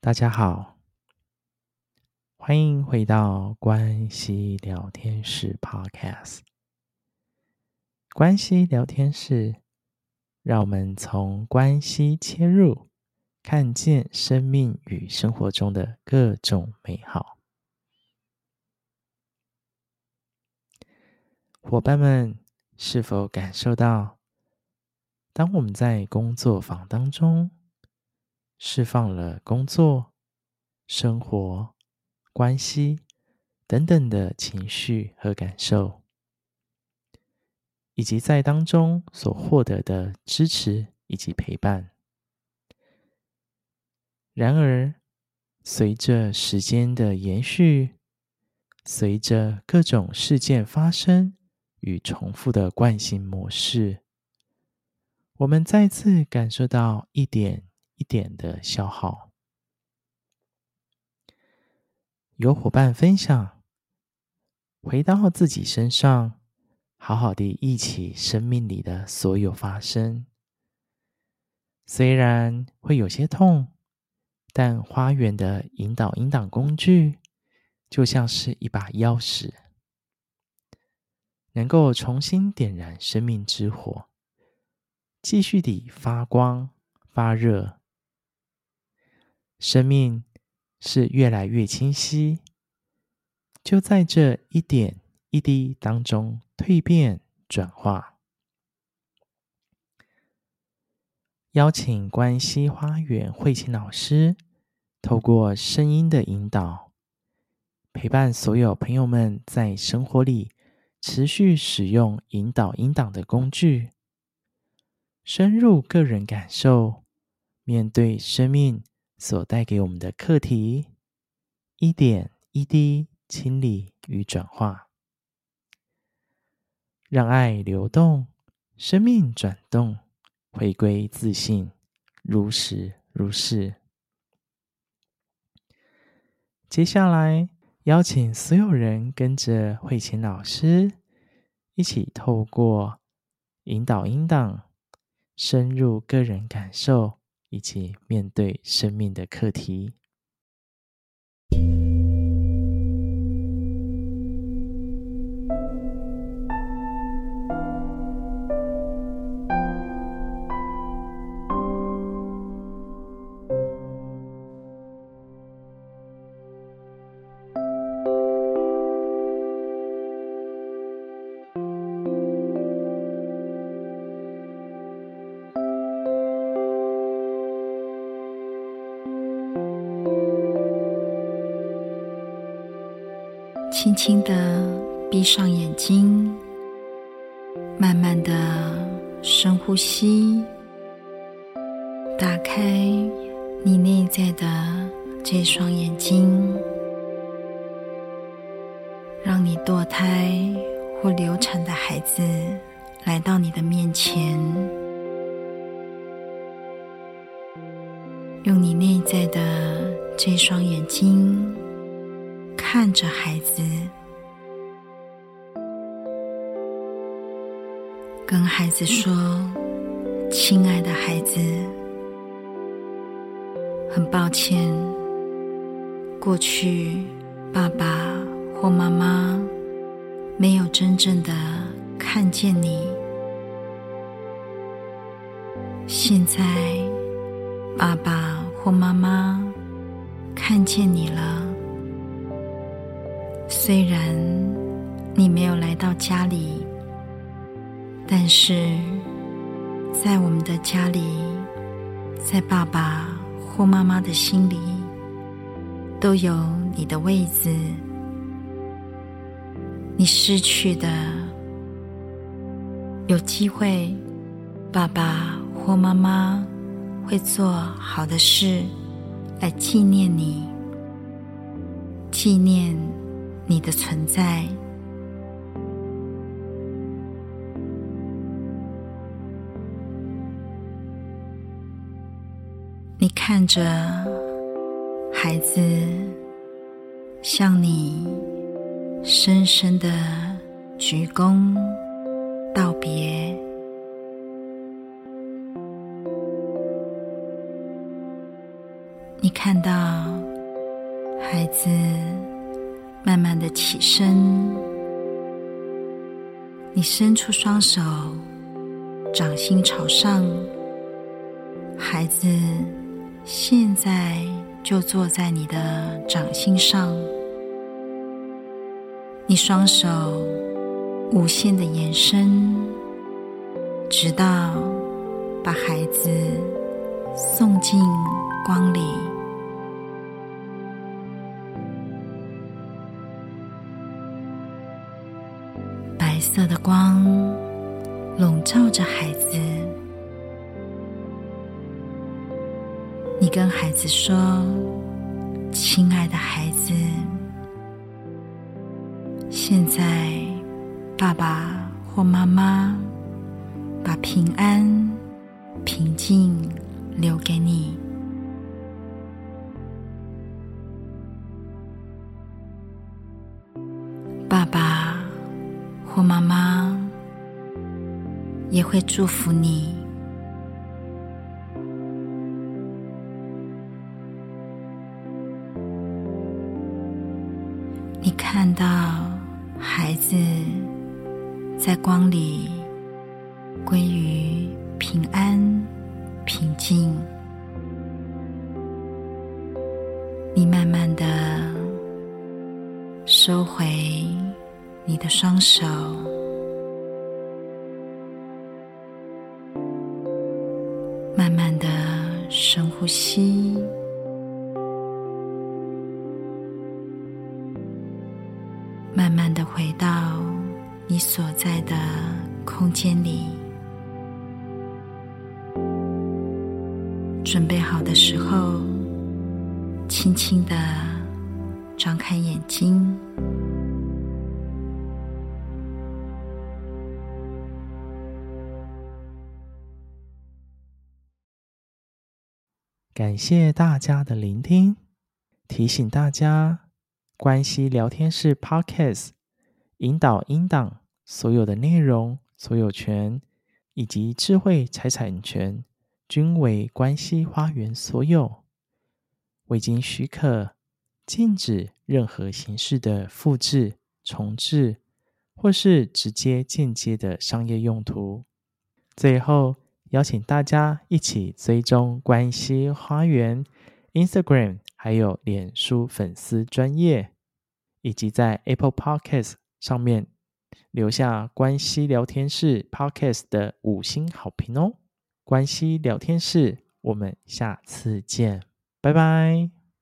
大家好，欢迎回到关系聊天室 Podcast。关系聊天室，让我们从关系切入，看见生命与生活中的各种美好。伙伴们，是否感受到，当我们在工作坊当中释放了工作、生活、关系等等的情绪和感受，以及在当中所获得的支持以及陪伴？然而，随着时间的延续，随着各种事件发生，与重复的惯性模式，我们再次感受到一点一点的消耗。有伙伴分享，回到自己身上，好好的忆起生命里的所有发生。虽然会有些痛，但花园的引导引导工具，就像是一把钥匙。能够重新点燃生命之火，继续地发光发热。生命是越来越清晰，就在这一点一滴当中蜕变转化。邀请关西花园慧琴老师，透过声音的引导，陪伴所有朋友们在生活里。持续使用引导引导的工具，深入个人感受，面对生命所带给我们的课题，一点一滴清理与转化，让爱流动，生命转动，回归自信，如实如是。接下来。邀请所有人跟着慧琴老师一起透过引导音档，深入个人感受，以及面对生命的课题。轻轻的闭上眼睛，慢慢的深呼吸，打开你内在的这双眼睛，让你堕胎或流产的孩子来到你的面前，用你内在的这双眼睛。看着孩子，跟孩子说：“亲爱的孩子，很抱歉，过去爸爸或妈妈没有真正的看见你，现在爸爸或妈妈看见你了。”虽然你没有来到家里，但是在我们的家里，在爸爸或妈妈的心里，都有你的位置。你失去的，有机会，爸爸或妈妈会做好的事来纪念你，纪念。你的存在，你看着孩子向你深深的鞠躬道别，你看到孩子慢慢的起身，你伸出双手，掌心朝上，孩子现在就坐在你的掌心上，你双手无限的延伸，直到把孩子送进光里。色的光笼罩着孩子，你跟孩子说：“亲爱的孩子，现在爸爸或妈妈把平安、平静留给你。我妈妈也会祝福你。你看到孩子在光里归于平安、平静，你慢慢的收回。你的双手，慢慢的深呼吸，慢慢的回到你所在的空间里。准备好的时候，轻轻的张开眼睛。感谢大家的聆听，提醒大家，关系聊天室 Podcast 引导音档所有的内容、所有权以及智慧财产权均为关系花园所有，未经许可，禁止任何形式的复制、重制或是直接、间接的商业用途。最后。邀请大家一起追踪关西花园 Instagram，还有脸书粉丝专页，以及在 Apple Podcast 上面留下关西聊天室 Podcast 的五星好评哦！关西聊天室，我们下次见，拜拜。